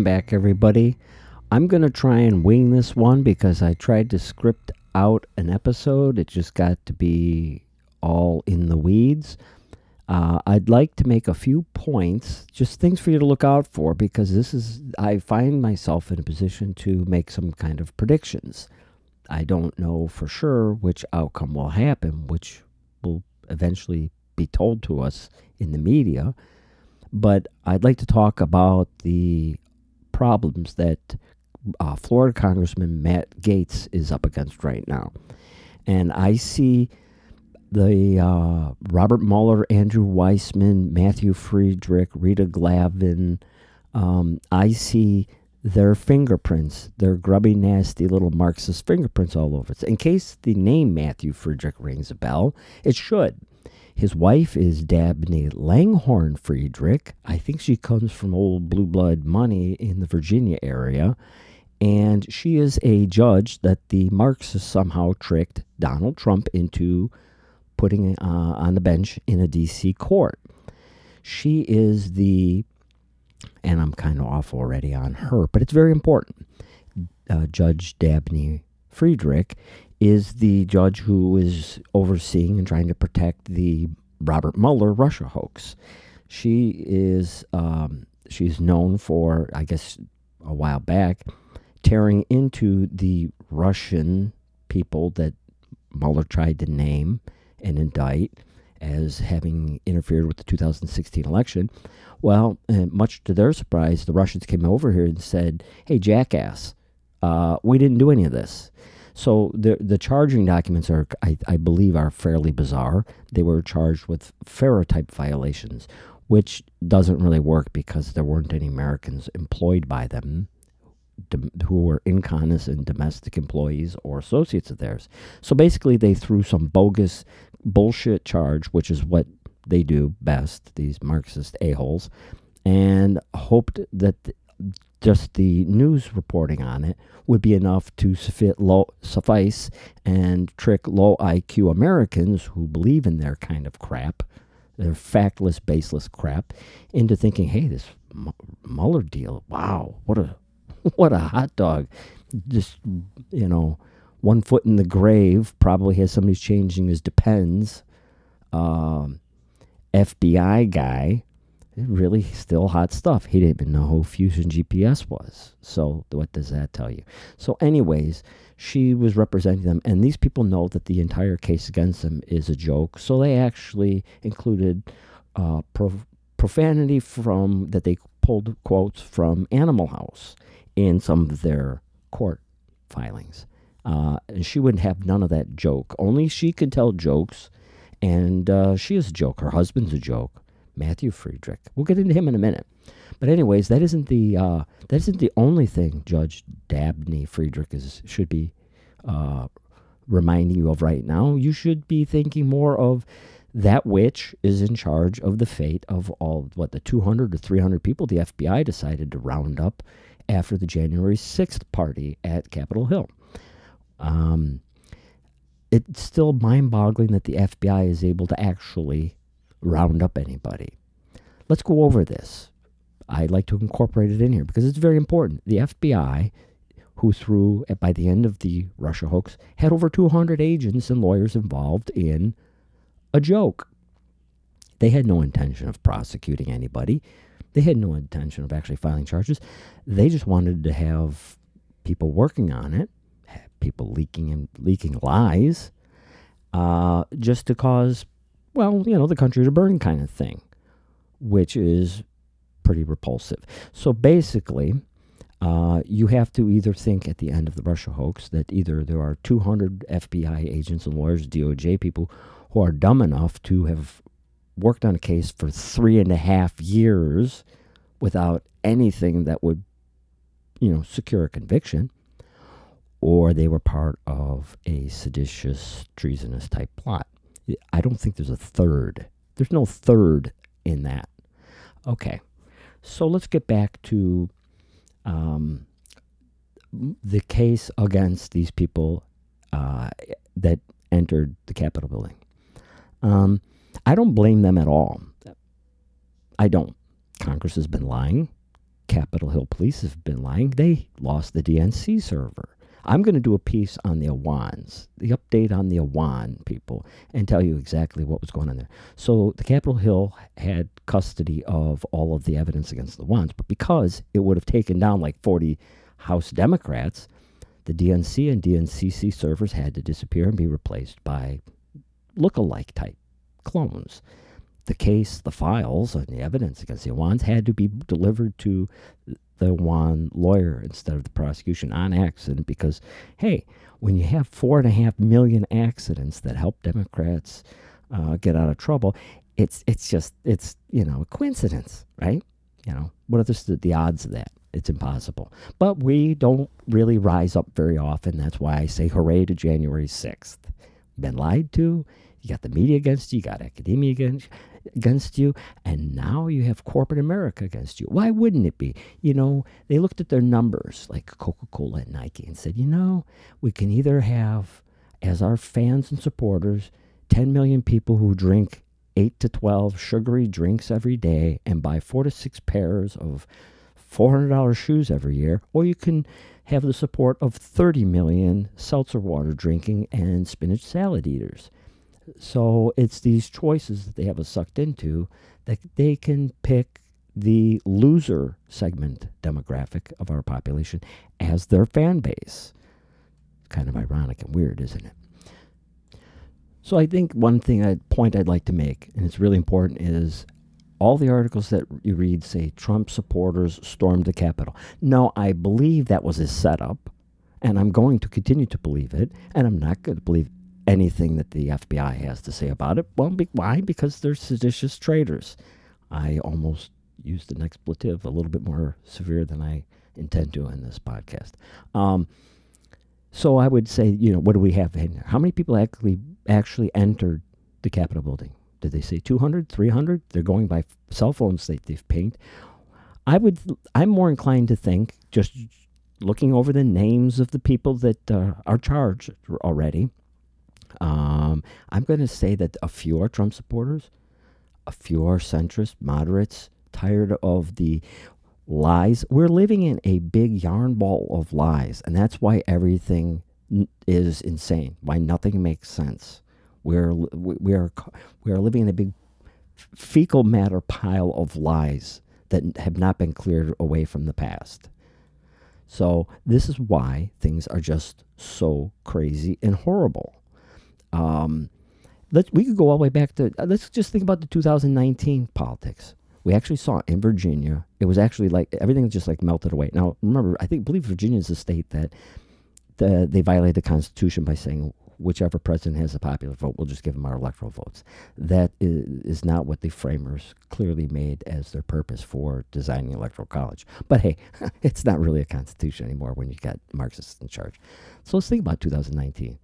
Welcome back, everybody. I'm going to try and wing this one because I tried to script out an episode. It just got to be all in the weeds. Uh, I'd like to make a few points, just things for you to look out for, because this is, I find myself in a position to make some kind of predictions. I don't know for sure which outcome will happen, which will eventually be told to us in the media. But I'd like to talk about the problems that uh, Florida Congressman Matt Gaetz is up against right now. And I see the uh, Robert Mueller, Andrew Weissmann, Matthew Friedrich, Rita Glavin. Um, I see their fingerprints, their grubby, nasty little Marxist fingerprints all over it. In case the name Matthew Friedrich rings a bell, it should. His wife is Dabney Langhorne Friedrich. I think she comes from old blue blood money in the Virginia area. And she is a judge that the Marxists somehow tricked Donald Trump into putting uh, on the bench in a D.C. court. She is the, and I'm kind of off already on her, but it's very important. Uh, judge Dabney Friedrich is the judge who is overseeing and trying to protect the Robert Mueller Russia hoax. She is um, she's known for, I guess, a while back, tearing into the Russian people that Mueller tried to name and indict as having interfered with the 2016 election. Well, much to their surprise, the Russians came over here and said, "Hey, jackass, uh, we didn't do any of this." So the the charging documents are, I, I believe, are fairly bizarre. They were charged with FARA type violations, which doesn't really work because there weren't any Americans employed by them who were inconus and domestic employees or associates of theirs. So basically, they threw some bogus bullshit charge, which is what they do best, these Marxist a-holes, and hoped that just the news reporting on it would be enough to suffice and trick low IQ Americans who believe in their kind of crap, their factless, baseless crap, into thinking, hey, this Mueller deal, wow, what a what a hot dog. Just, you know, one foot in the grave, probably has somebody's changing his depends. Um, FBI guy, really still hot stuff. He didn't even know who Fusion GPS was. So, what does that tell you? So, anyways, she was representing them, and these people know that the entire case against them is a joke. So, they actually included uh, prof- profanity from that they pulled quotes from Animal House in some of their court filings. Uh, and she wouldn't have none of that joke. Only she could tell jokes, and uh, she is a joke. Her husband's a joke, Matthew Friedrich. We'll get into him in a minute. But anyways, that isn't the uh, that isn't the only thing Judge Dabney Friedrich is should be uh, reminding you of right now. You should be thinking more of that which is in charge of the fate of all what the 200 to 300 people the FBI decided to round up after the January 6th party at Capitol Hill. Um, it's still mind boggling that the FBI is able to actually round up anybody. Let's go over this. I'd like to incorporate it in here because it's very important. The FBI, who through by the end of the Russia hoax had over 200 agents and lawyers involved in a joke. They had no intention of prosecuting anybody. They had no intention of actually filing charges. They just wanted to have people working on it, people leaking and leaking lies, uh, just to cause, well, you know, the country to burn kind of thing, which is pretty repulsive. So basically, uh, you have to either think at the end of the Russia hoax that either there are 200 FBI agents and lawyers, DOJ people, who are dumb enough to have worked on a case for three and a half years without anything that would, you know, secure a conviction, or they were part of a seditious, treasonous type plot. I don't think there's a third. There's no third in that. Okay, so let's get back to um, the case against these people uh, that entered the Capitol building. Um, I don't blame them at all. I don't. Congress has been lying, Capitol Hill police have been lying. They lost the DNC server. I'm going to do a piece on the Awans, the update on the Awan people, and tell you exactly what was going on there. So the Capitol Hill had custody of all of the evidence against the Awans, but because it would have taken down like 40 House Democrats, the DNC and DNCC servers had to disappear and be replaced by look-alike type clones. The case, the files, and the evidence against the Awans had to be delivered to the one lawyer instead of the prosecution on accident because, hey, when you have four and a half million accidents that help Democrats uh, get out of trouble, it's it's just it's you know a coincidence, right? You know what are the, the odds of that? It's impossible. But we don't really rise up very often. That's why I say hooray to January sixth. Been lied to. You got the media against you. You got academia against against you, and now you have corporate America against you. Why wouldn't it be? You know, they looked at their numbers like Coca Cola and Nike and said, you know, we can either have, as our fans and supporters, 10 million people who drink 8 to 12 sugary drinks every day and buy 4 to 6 pairs of $400 shoes every year, or you can have the support of 30 million seltzer water drinking and spinach salad eaters. So it's these choices that they have us sucked into that they can pick the loser segment demographic of our population as their fan base. Kind of ironic and weird, isn't it? So I think one thing I point I'd like to make, and it's really important, is all the articles that you read say Trump supporters stormed the Capitol. No, I believe that was a setup, and I'm going to continue to believe it, and I'm not going to believe anything that the FBI has to say about it. Well, be, why? Because they're seditious traitors. I almost used an expletive a little bit more severe than I intend to in this podcast. Um, so I would say, you know, what do we have in there? How many people actually actually entered the Capitol building? Did they say 200, 300? They're going by cell phones that they've pinged. I would. I'm more inclined to think, just looking over the names of the people that uh, are charged already, um, I'm going to say that a few are Trump supporters, a few are centrist, moderates, tired of the lies. We're living in a big yarn ball of lies, and that's why everything is insane. Why nothing makes sense. We're we are we are living in a big fecal matter pile of lies that have not been cleared away from the past. So this is why things are just so crazy and horrible. Um, let's we could go all the way back to uh, let's just think about the 2019 politics. We actually saw in Virginia. It was actually like everything just like melted away. Now remember, I think believe Virginia is a state that the, they violated the Constitution by saying whichever president has a popular vote, we'll just give them our electoral votes. That is, is not what the framers clearly made as their purpose for designing the electoral college. But hey, it's not really a constitution anymore when you got Marxists in charge. So let's think about 2019.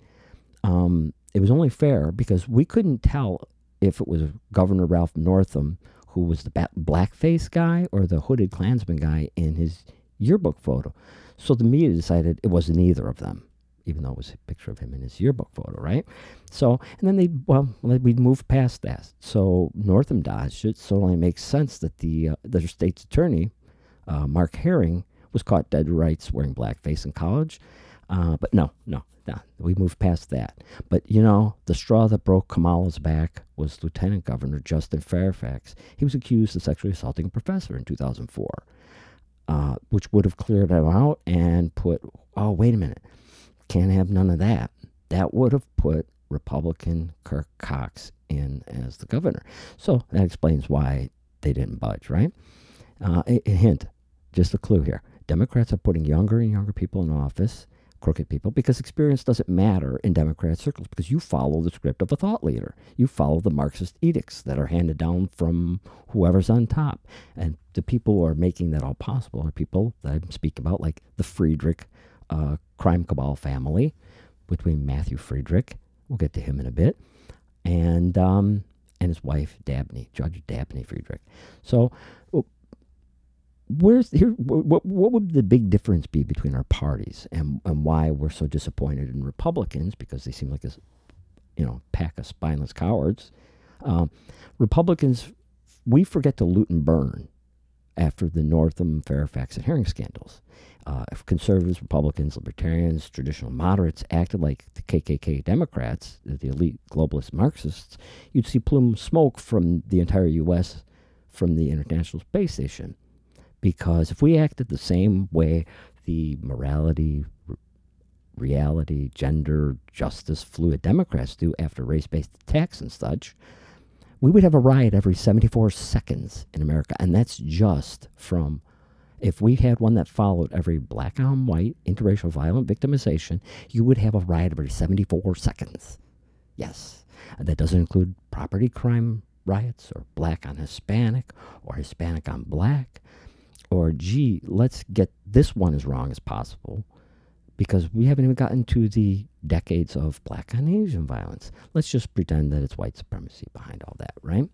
Um, it was only fair because we couldn't tell if it was Governor Ralph Northam who was the blackface guy or the hooded Klansman guy in his yearbook photo. So the media decided it wasn't either of them, even though it was a picture of him in his yearbook photo, right? So, and then they, well, we moved past that. So Northam dodged it, so it only makes sense that the, uh, the state's attorney, uh, Mark Herring, was caught dead rights wearing blackface in college. Uh, but no, no, no, we moved past that. But you know, the straw that broke Kamala's back was Lieutenant Governor Justin Fairfax. He was accused of sexually assaulting a professor in 2004, uh, which would have cleared him out and put, oh, wait a minute, can't have none of that. That would have put Republican Kirk Cox in as the governor. So that explains why they didn't budge, right? Uh, a, a hint, just a clue here. Democrats are putting younger and younger people in office crooked people because experience doesn't matter in Democrat circles because you follow the script of a thought leader. You follow the Marxist edicts that are handed down from whoever's on top. And the people who are making that all possible are people that I speak about, like the Friedrich uh, crime cabal family between Matthew Friedrich, we'll get to him in a bit, and um, and his wife Dabney, Judge Dabney Friedrich. So where's here what, what would the big difference be between our parties and, and why we're so disappointed in republicans because they seem like a you know pack of spineless cowards um, republicans we forget to loot and burn after the Northam, Fairfax, and Herring scandals. Uh, if conservatives, Republicans, libertarians, traditional moderates acted like the KKK Democrats, the elite globalist Marxists, you'd see plume smoke from the entire U.S. from the International Space Station. Because if we acted the same way the morality, reality, gender, justice, fluid Democrats do after race based attacks and such, we would have a riot every 74 seconds in America. And that's just from, if we had one that followed every black on white interracial violent victimization, you would have a riot every 74 seconds. Yes. And that doesn't include property crime riots or black on Hispanic or Hispanic on black or, gee, let's get this one as wrong as possible because we haven't even gotten to the decades of black on Asian violence. Let's just pretend that it's white supremacy behind all that, right?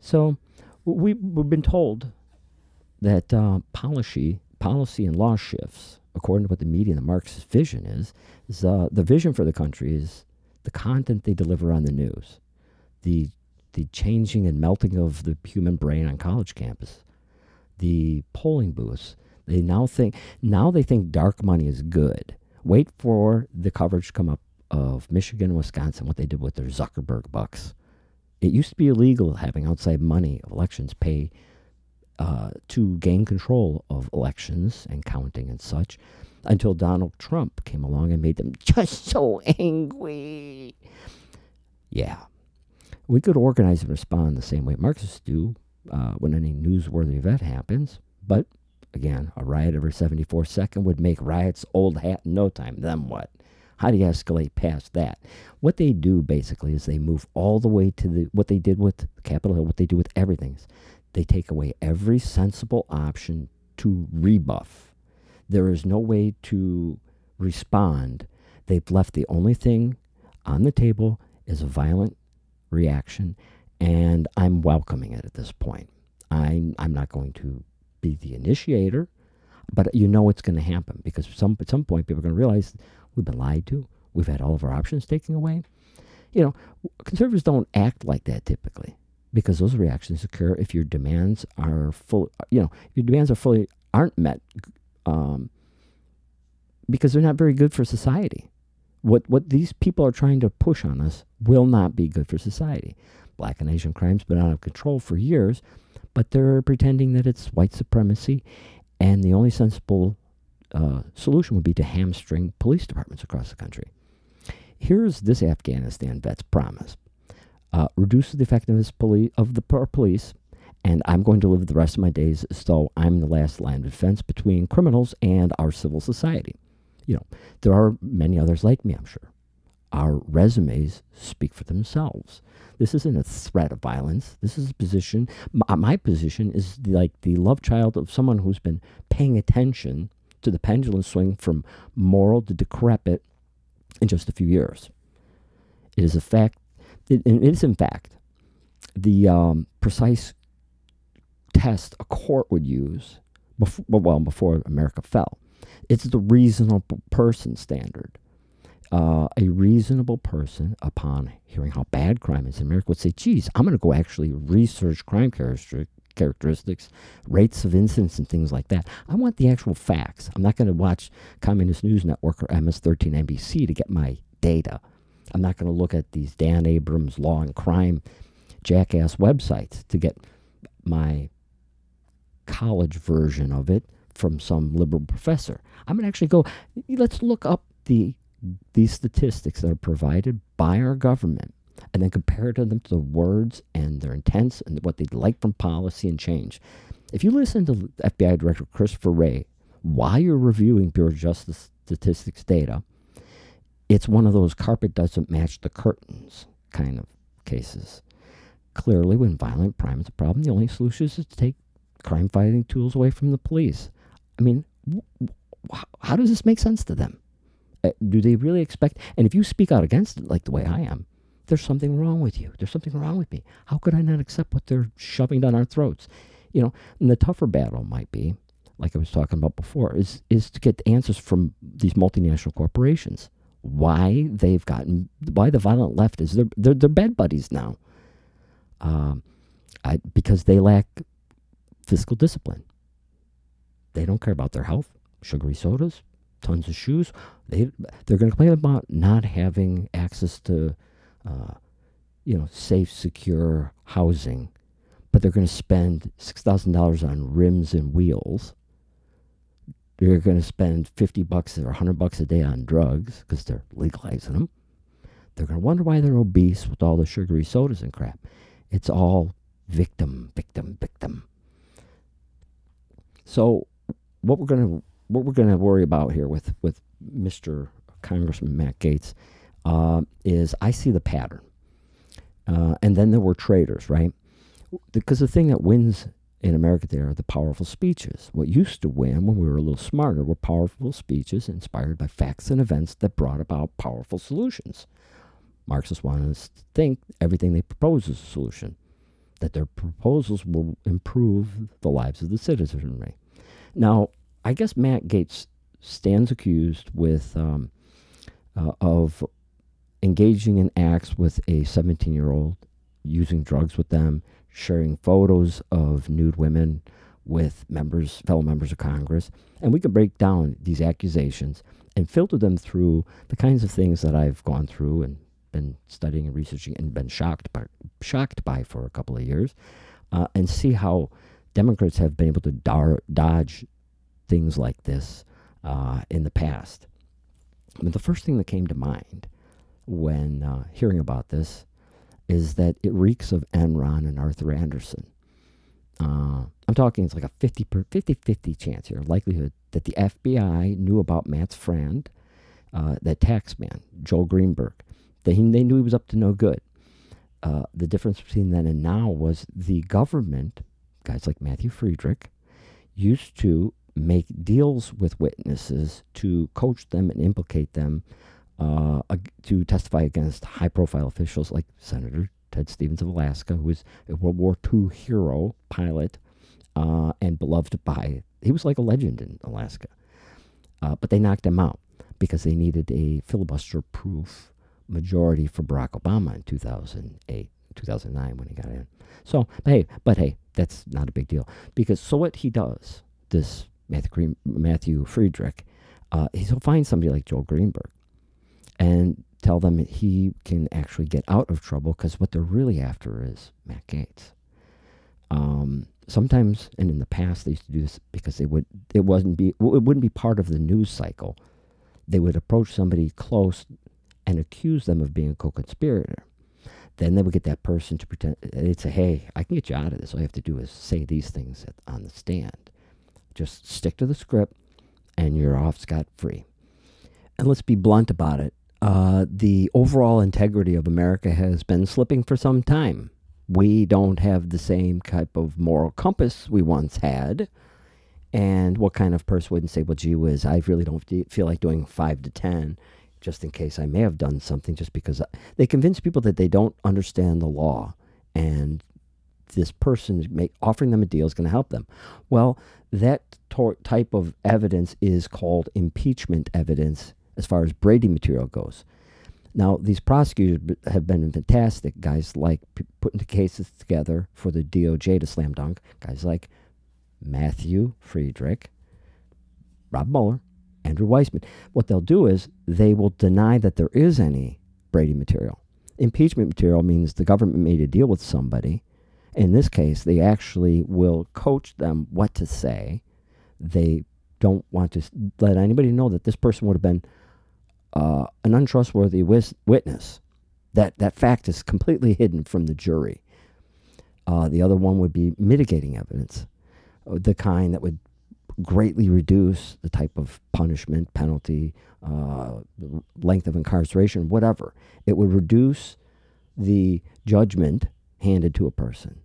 So we, we've been told that uh, policy, policy and law shifts, according to what the media and the Marxist vision is, is uh, the vision for the country is the content they deliver on the news, the the changing and melting of the human brain on college campus, the polling booths, they now think now they think dark money is good. Wait for the coverage to come up of Michigan, Wisconsin, what they did with their Zuckerberg bucks. It used to be illegal having outside money of elections pay uh, to gain control of elections and counting and such until Donald Trump came along and made them just so angry. Yeah. We could organize and respond the same way Marxists do uh, when any newsworthy event happens, but Again, a riot every 74 seconds would make riots old hat in no time. Then what? How do you escalate past that? What they do basically is they move all the way to the what they did with Capitol Hill, what they do with everything. Is they take away every sensible option to rebuff. There is no way to respond. They've left the only thing on the table is a violent reaction, and I'm welcoming it at this point. I'm I'm not going to be the initiator, but you know it's going to happen because some, at some point people are going to realize we've been lied to. We've had all of our options taken away. You know, conservatives don't act like that typically because those reactions occur if your demands are full. You know, your demands are fully aren't met um, because they're not very good for society. What what these people are trying to push on us will not be good for society. Black and Asian crime's been out of control for years but they're pretending that it's white supremacy, and the only sensible uh, solution would be to hamstring police departments across the country. Here's this Afghanistan vet's promise uh, reduce the effectiveness of the police, and I'm going to live the rest of my days as though I'm the last line of defense between criminals and our civil society. You know, there are many others like me, I'm sure. Our resumes speak for themselves. This isn't a threat of violence. This is a position. My, my position is like the love child of someone who's been paying attention to the pendulum swing from moral to decrepit in just a few years. It is a fact. It, it is in fact the um, precise test a court would use before, well before America fell. It's the reasonable person standard uh, a reasonable person, upon hearing how bad crime is in America, would say, geez, I'm going to go actually research crime characteristics, rates of incidents, and things like that. I want the actual facts. I'm not going to watch Communist News Network or MS-13 NBC to get my data. I'm not going to look at these Dan Abrams law and crime jackass websites to get my college version of it from some liberal professor. I'm going to actually go, let's look up the these statistics that are provided by our government and then compare them to the words and their intents and what they'd like from policy and change. If you listen to FBI Director Christopher Wray while you're reviewing Bureau of Justice statistics data, it's one of those carpet doesn't match the curtains kind of cases. Clearly, when violent crime is a problem, the only solution is to take crime fighting tools away from the police. I mean, how does this make sense to them? Uh, do they really expect? And if you speak out against it like the way I am, there's something wrong with you. There's something wrong with me. How could I not accept what they're shoving down our throats? You know, and the tougher battle might be, like I was talking about before, is is to get answers from these multinational corporations. Why they've gotten why the violent left is they're they're, they're bed buddies now. Um, I, because they lack fiscal discipline. They don't care about their health, sugary sodas, tons of shoes. They they're going to complain about not having access to, uh, you know, safe, secure housing, but they're going to spend six thousand dollars on rims and wheels. They're going to spend fifty bucks or hundred bucks a day on drugs because they're legalizing them. They're going to wonder why they're obese with all the sugary sodas and crap. It's all victim, victim, victim. So, what we're going to what we're going to worry about here with with Mr. Congressman Matt Gaetz uh, is I see the pattern, uh, and then there were traitors, right? Because the thing that wins in America there are the powerful speeches. What used to win when we were a little smarter were powerful speeches inspired by facts and events that brought about powerful solutions. Marxists want us to think everything they propose is a solution, that their proposals will improve the lives of the citizenry. Now, I guess Matt Gaetz stands accused with um, uh, of engaging in acts with a 17 year old, using drugs with them, sharing photos of nude women with members, fellow members of Congress, and we can break down these accusations and filter them through the kinds of things that I've gone through and been studying and researching and been shocked by, shocked by for a couple of years, uh, and see how Democrats have been able to dar- dodge things like this uh, in the past. I mean, the first thing that came to mind when uh, hearing about this is that it reeks of Enron and Arthur Andersen. Uh, I'm talking it's like a 50 50 50 chance here, likelihood that the FBI knew about Matt's friend, uh, that tax man, Joel Greenberg. They, they knew he was up to no good. Uh, the difference between then and now was the government, guys like Matthew Friedrich, used to make deals with witnesses to coach them and implicate them uh, to testify against high profile officials like Senator Ted Stevens of Alaska, who was a World War II hero pilot uh, and beloved by, he was like a legend in Alaska. Uh, but they knocked him out because they needed a filibuster proof majority for Barack Obama in 2008, 2009 when he got in. So, hey, but hey, that's not a big deal because so what he does, this Matthew, Matthew Friedrich, uh, he'll find somebody like Joel Greenberg and tell them he can actually get out of trouble because what they're really after is Matt Gaetz. Um, sometimes, and in the past, they used to do this because they would it wasn't be it wouldn't be part of the news cycle. They would approach somebody close and accuse them of being a co-conspirator. Then they would get that person to pretend they'd say, "Hey, I can get you out of this. All you have to do is say these things at, on the stand." Just stick to the script and you're off scot free. And let's be blunt about it. Uh, the overall integrity of America has been slipping for some time. We don't have the same type of moral compass we once had. And what kind of person wouldn't say, well, gee whiz, I really don't feel like doing five to 10 just in case I may have done something just because they convince people that they don't understand the law and this person make, offering them a deal is going to help them. Well, that type of evidence is called impeachment evidence as far as Brady material goes. Now, these prosecutors have been fantastic. Guys like p- putting the cases together for the DOJ to slam dunk. Guys like Matthew Friedrich, Rob Mueller, Andrew Weissmann. What they'll do is they will deny that there is any Brady material. Impeachment material means the government made a deal with somebody in this case, they actually will coach them what to say. They don't want to let anybody know that this person would have been uh, an untrustworthy wis- witness. That that fact is completely hidden from the jury. Uh, the other one would be mitigating evidence, the kind that would greatly reduce the type of punishment, penalty, uh, length of incarceration, whatever. It would reduce the judgment handed to a person.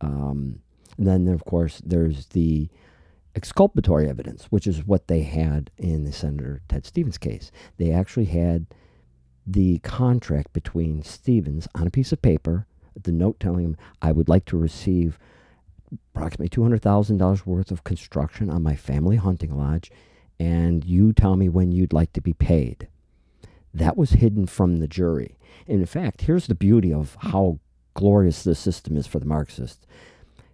Um, then, of course, there's the exculpatory evidence, which is what they had in the Senator Ted Stevens case. They actually had the contract between Stevens on a piece of paper, the note telling him, I would like to receive approximately $200,000 worth of construction on my family hunting lodge, and you tell me when you'd like to be paid. That was hidden from the jury. And in fact, here's the beauty of how glorious this system is for the Marxists.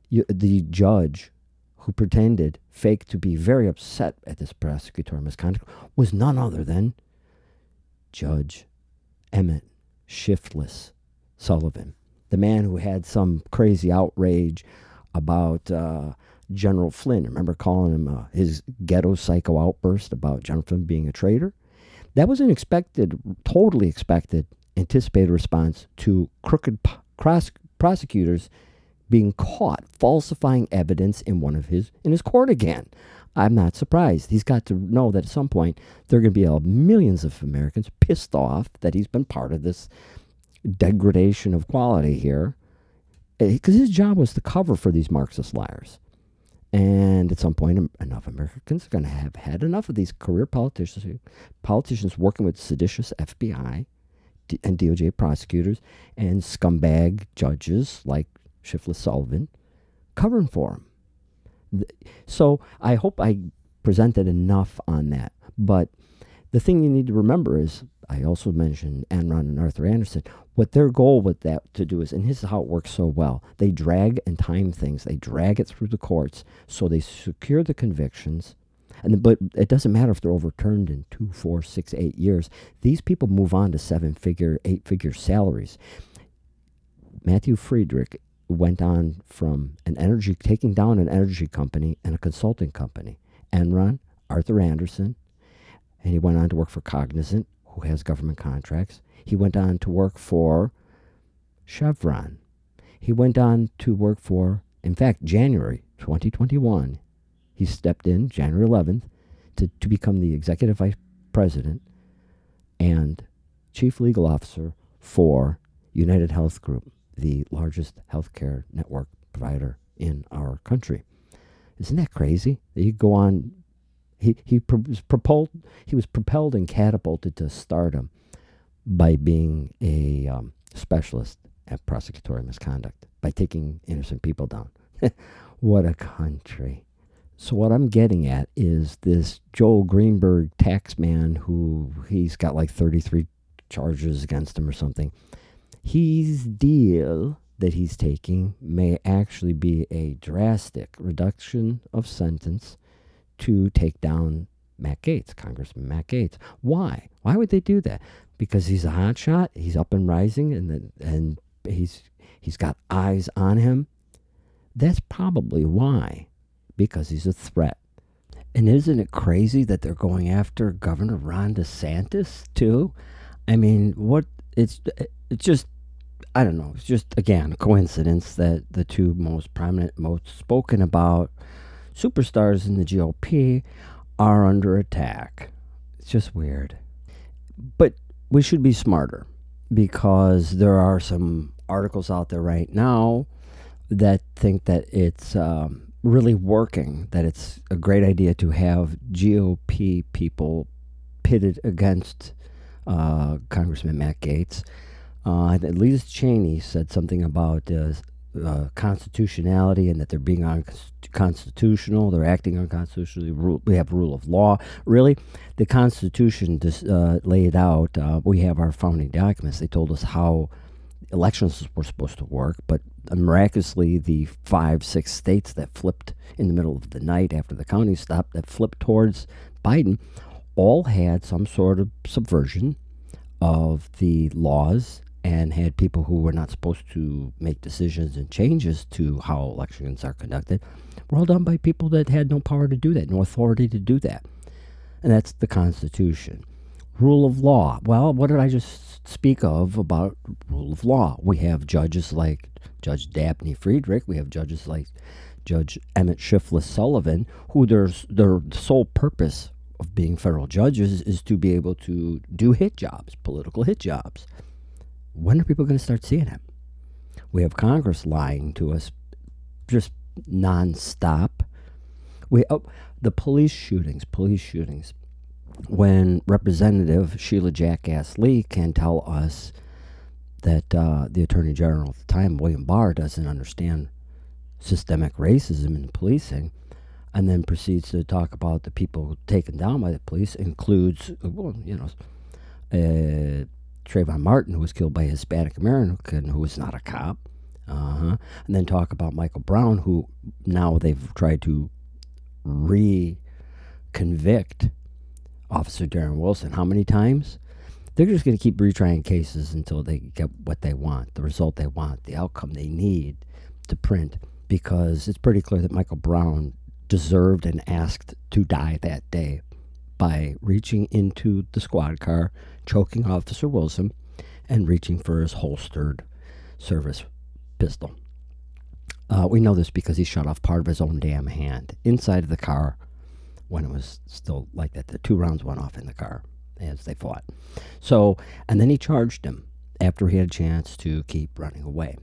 You, the judge who pretended fake to be very upset at this prosecutorial misconduct was none other than Judge Emmett Shiftless Sullivan, the man who had some crazy outrage about uh, General Flynn. Remember calling him uh, his ghetto psycho outburst about General Flynn being a traitor? That was an expected, totally expected, anticipated response to crooked prosecutors being caught falsifying evidence in one of his in his court again. I'm not surprised. He's got to know that at some point there are going to be millions of Americans pissed off that he's been part of this degradation of quality here, because eh, his job was to cover for these Marxist liars. And at some point, enough Americans are going to have had enough of these career politicians, politicians working with seditious FBI and DOJ prosecutors and scumbag judges like Shiftless Sullivan covering for him. So I hope I presented enough on that. But the thing you need to remember is I also mentioned Enron and Arthur Andersen. What their goal with that to do is, and this is how it works so well. They drag and time things. They drag it through the courts so they secure the convictions. And but it doesn't matter if they're overturned in two, four, six, eight years. These people move on to seven-figure, eight-figure salaries. Matthew Friedrich went on from an energy, taking down an energy company and a consulting company, Enron, Arthur Andersen, and he went on to work for Cognizant, who has government contracts. He went on to work for Chevron. He went on to work for, in fact, January 2021, he stepped in January 11th to, to become the executive vice president and chief legal officer for United Health Group the largest healthcare network provider in our country. Isn't that crazy? He go on. He he was propelled. He was propelled and catapulted to stardom by being a um, specialist at prosecutorial misconduct by taking innocent people down. what a country! So what I'm getting at is this Joel Greenberg tax man who he's got like 33 charges against him or something his deal that he's taking may actually be a drastic reduction of sentence to take down Matt Gaetz, Congressman Matt Gaetz. Why? Why would they do that? Because he's a hotshot. He's up and rising, and and he's he's got eyes on him. That's probably why, because he's a threat. And isn't it crazy that they're going after Governor Ron DeSantis too? I mean, what it's it's just I don't know. It's just again a coincidence that the two most prominent, most spoken about superstars in the GOP are under attack. It's just weird. But we should be smarter because there are some articles out there right now that think that it's um, really working, that it's a great idea to have GOP people pitted against uh, Congressman Matt Gaetz. uh, Liz Cheney said something about uh, uh, constitutionality and that they're being unconstitutional, they're acting unconstitutionally. We have rule of law. Really, the Constitution just uh, laid out. Uh, we have our founding documents. They told us how elections were supposed to work, but miraculously, the five, six states that flipped in the middle of the night after the counting stopped, that flipped towards Biden, all had some sort of subversion of the laws and had people who were not supposed to make decisions and changes to how elections are conducted were all done by people that had no power to do that, no authority to do that. And that's the Constitution. Rule of law. Well, what did I just speak of about rule of law? We have judges like Judge Dabney Friedrich. We have judges like Judge Emmett Shiftless Sullivan, who their, their sole purpose of being federal judges is to be able to do hit jobs, political hit jobs when are people going to start seeing him? We have Congress lying to us just nonstop. We oh, the police shootings, police shootings. When Representative Sheila Jackass Lee can tell us that uh, the Attorney General at the time, William Barr, doesn't understand systemic racism in policing, and then proceeds to talk about the people taken down by the police, includes, well, you know, uh, Trayvon Martin, who was killed by a Hispanic American who was not a cop, Uh huh. And then talk about Michael Brown, who now they've tried to re convict Officer Darren Wilson. How many times? They're just going to keep retrying cases until they get what they want, the result they want, the outcome they need to print, because it's pretty clear that Michael Brown deserved and asked to die that day by reaching into the squad car, choking Officer Wilson, and reaching for his holstered service pistol. Uh, we know this because he shot off part of his own damn hand inside of the car when it was still like that. The two rounds went off in the car as they fought. So, and then he charged him after he had a chance to keep running away.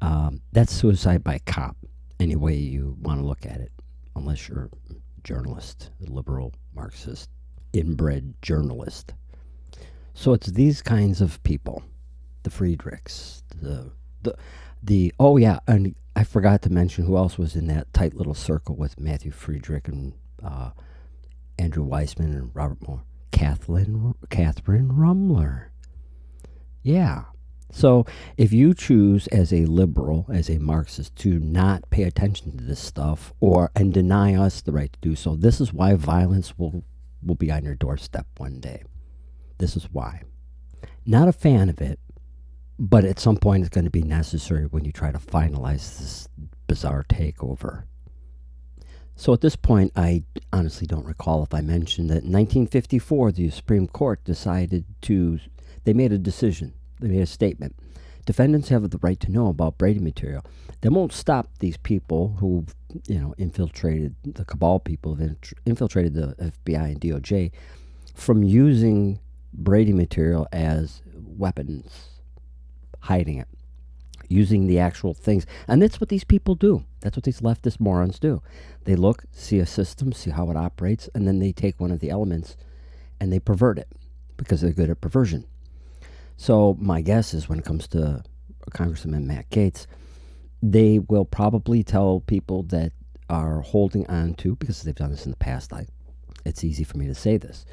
Um, that's suicide by cop, any way you want to look at it, unless you're a journalist, a liberal, Marxist, inbred journalist. So it's these kinds of people, the Friedrichs, the the the oh yeah, and I forgot to mention who else was in that tight little circle with Matthew Friedrich and uh, Andrew Weissmann and Robert Moore. Kathleen Kathryn Ruemmler. Yeah. So if you choose as a liberal, as a Marxist, to not pay attention to this stuff or and deny us the right to do so, this is why violence will will be on your doorstep one day. This is why. Not a fan of it, but at some point it's going to be necessary when you try to finalize this bizarre takeover. So at this point, I honestly don't recall if I mentioned that in 1954, the Supreme Court decided to, they made a decision, they made a statement. Defendants have the right to know about Brady material. They won't stop these people who, you know, infiltrated the cabal people, infiltrated the FBI and DOJ from using Brady material as weapons, hiding it using the actual things. And that's what these people do. That's what these leftist morons do. They look, see a system, see how it operates, and then they take one of the elements and they pervert it because they're good at perversion. So my guess is when it comes to Congressman Matt Gaetz, they will probably tell people that are holding on to, because they've done this in the past, I, it's easy for me to say this.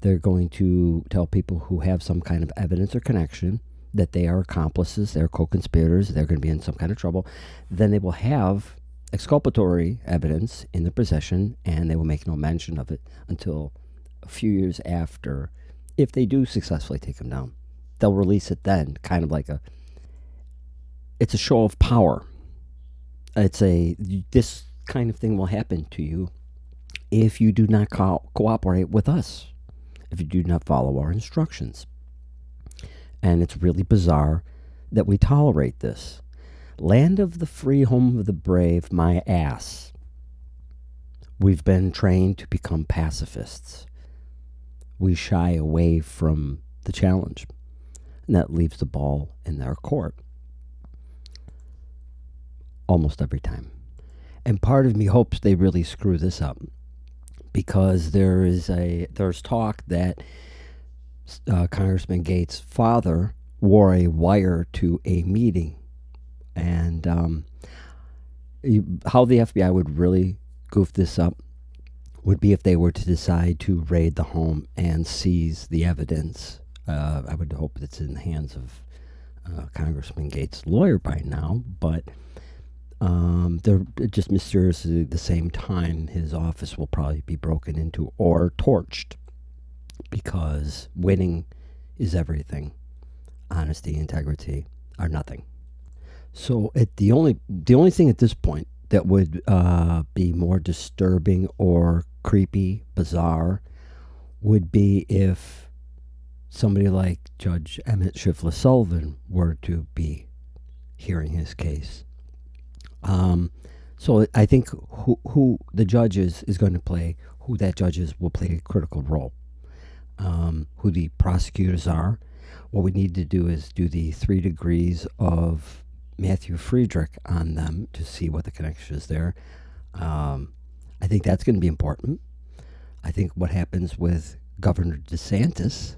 They're going to tell people who have some kind of evidence or connection that they are accomplices, they're co conspirators, they're going to be in some kind of trouble, then they will have exculpatory evidence in their possession and they will make no mention of it until a few years after, if they do successfully take them down. They'll release it then, kind of like a. It's a show of power. It's a. This kind of thing will happen to you if you do not co- cooperate with us, if you do not follow our instructions. And it's really bizarre that we tolerate this. Land of the free, home of the brave, my ass. We've been trained to become pacifists. We shy away from the challenge. And that leaves the ball in their court. Almost every time. And part of me hopes they really screw this up because there is a there's talk that uh, Congressman Gaetz' father wore a wire to a meeting. And um, how the FBI would really goof this up would be if they were to decide to raid the home and seize the evidence. Uh, I would hope it's in the hands of uh, Congressman Gaetz' lawyer by now, but um, they're just mysteriously at the same time his office will probably be broken into or torched because winning is everything. Honesty, integrity are nothing. So it, the only the only thing at this point that would uh, be more disturbing or creepy, bizarre, would be if somebody like Judge Emmett Shiftless Sullivan were to be hearing his case. Um, so I think who who the judges is going to play, who that judges will play a critical role um, who the prosecutors are. What we need to do is do the three degrees of Matthew Friedrich on them to see what the connection is there. Um, I think that's going to be important. I think what happens with Governor DeSantis,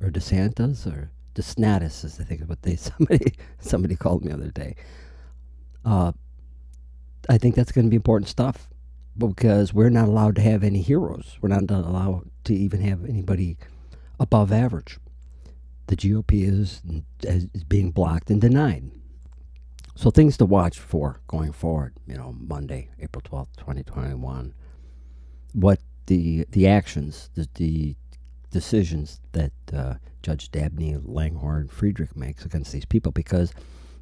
or DeSantis, or DeSnatus, as I think is what they somebody somebody called me the other day. Uh, I think that's going to be important stuff because we're not allowed to have any heroes. We're not allowed to even have anybody above average. The GOP is, is being blocked and denied. So things to watch for going forward. You know, Monday, April twelfth, twenty twenty one. What the the actions, the, the decisions that uh, Judge Dabney, Langhorne, Friedrich makes against these people, because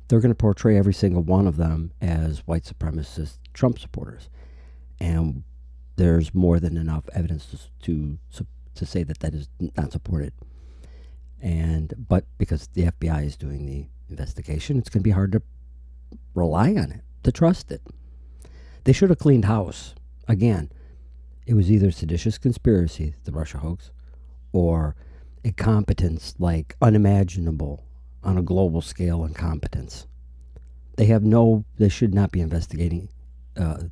they're going to portray every single one of them as white supremacist Trump supporters, and there's more than enough evidence to to, to say that that is not supported. And but because the FBI is doing the investigation, it's going to be hard to rely on it, to trust it. They should have cleaned house. Again, it was either seditious conspiracy, the Russia hoax, or incompetence like unimaginable on a global scale incompetence. They have no, they should not be investigating uh,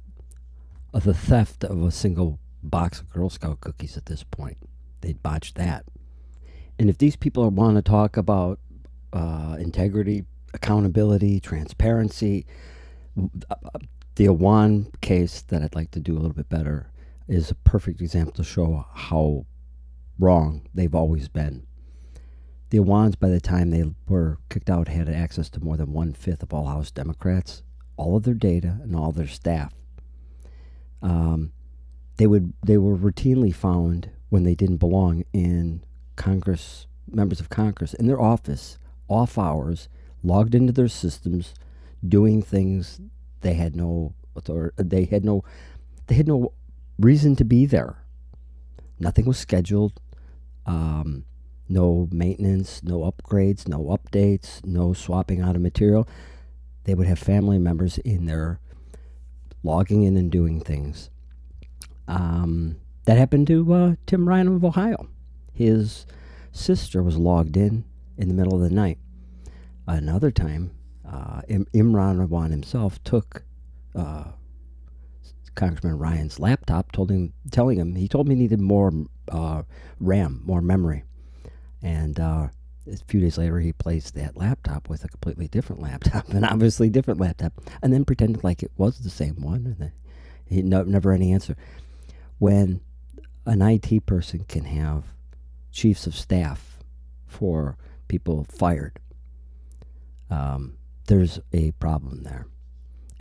the theft of a single box of Girl Scout cookies at this point. They'd botched that. And if these people want to talk about uh, integrity, accountability, transparency. The Awan case that I'd like to do a little bit better is a perfect example to show how wrong they've always been. The Awans, by the time they were kicked out, had access to more than one fifth of all House Democrats, all of their data, and all their staff. Um, they would they were routinely found when they didn't belong in Congress, members of Congress, in their office, off hours, logged into their systems, doing things they had no authority, they had no they had no reason to be there. Nothing was scheduled. Um, no maintenance, no upgrades, no updates, no swapping out of material. They would have family members in there logging in and doing things. Um, that happened to uh, Tim Ryan of Ohio. His sister was logged in in the middle of the night. Another time, uh, Im- Imran Awan himself took uh, Congressman Ryan's laptop, told him, telling him he told me he needed more uh, RAM, more memory, and uh, a few days later he placed that laptop with a completely different laptop, an obviously different laptop, and then pretended like it was the same one, and he no, never any answer. When an IT person can have chiefs of staff for people fired um, there's a problem there.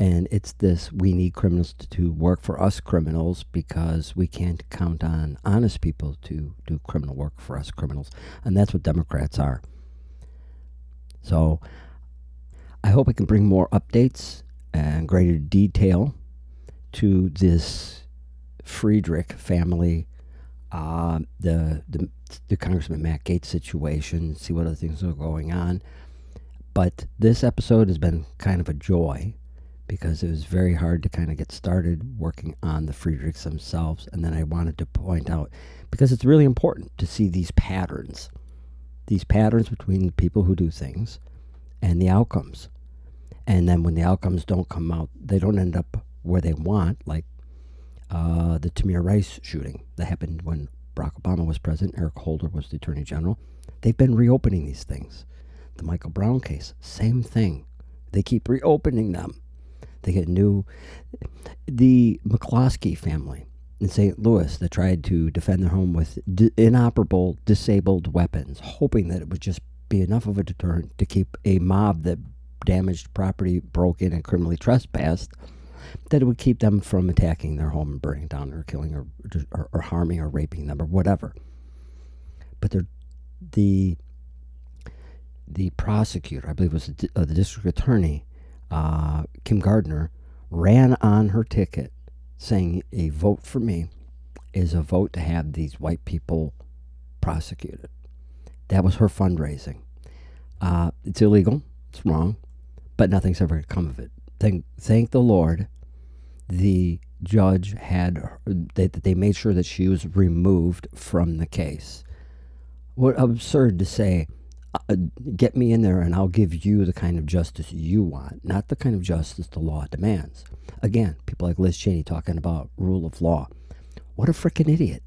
And it's this we need criminals to, work for us criminals because we can't count on honest people to do criminal work for us criminals. And that's what Democrats are. So I hope I can bring more updates and greater detail to this Friedrich family, uh, the, the the Congressman Matt Gaetz situation, see what other things are going on. But this episode has been kind of a joy because it was very hard to kind of get started working on the Friedrichs themselves. And then I wanted to point out because it's really important to see these patterns, these patterns between the people who do things and the outcomes. And then when the outcomes don't come out, they don't end up where they want, like uh, the Tamir Rice shooting that happened when Barack Obama was president, Eric Holder was the attorney general. They've been reopening these things. The Michael Brown case, same thing. They keep reopening them. They get new. The McCloskey family in St. Louis that tried to defend their home with inoperable, disabled weapons, hoping that it would just be enough of a deterrent to keep a mob that damaged property, broke in, and criminally trespassed, that it would keep them from attacking their home and burning down or killing or, or, or harming or raping them or whatever. But the the prosecutor, I believe was the, uh, the district attorney, uh, Kim Gardner, ran on her ticket saying a vote for me is a vote to have these white people prosecuted. That was her fundraising. Uh, it's illegal. It's wrong, but nothing's ever come of it. Thank, thank the Lord. The judge had they, they made sure that she was removed from the case. What absurd to say uh, get me in there and I'll give you the kind of justice you want, not the kind of justice the law demands. Again, people like Liz Cheney talking about rule of law. What a freaking idiot.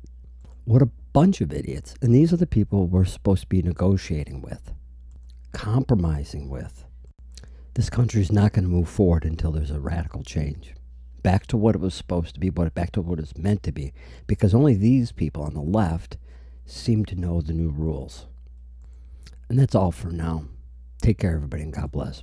What a bunch of idiots. And these are the people we're supposed to be negotiating with, compromising with. This country is not going to move forward until there's a radical change. Back to what it was supposed to be, but back to what it's meant to be. Because only these people on the left seem to know the new rules. And that's all for now. Take care, everybody, and God bless.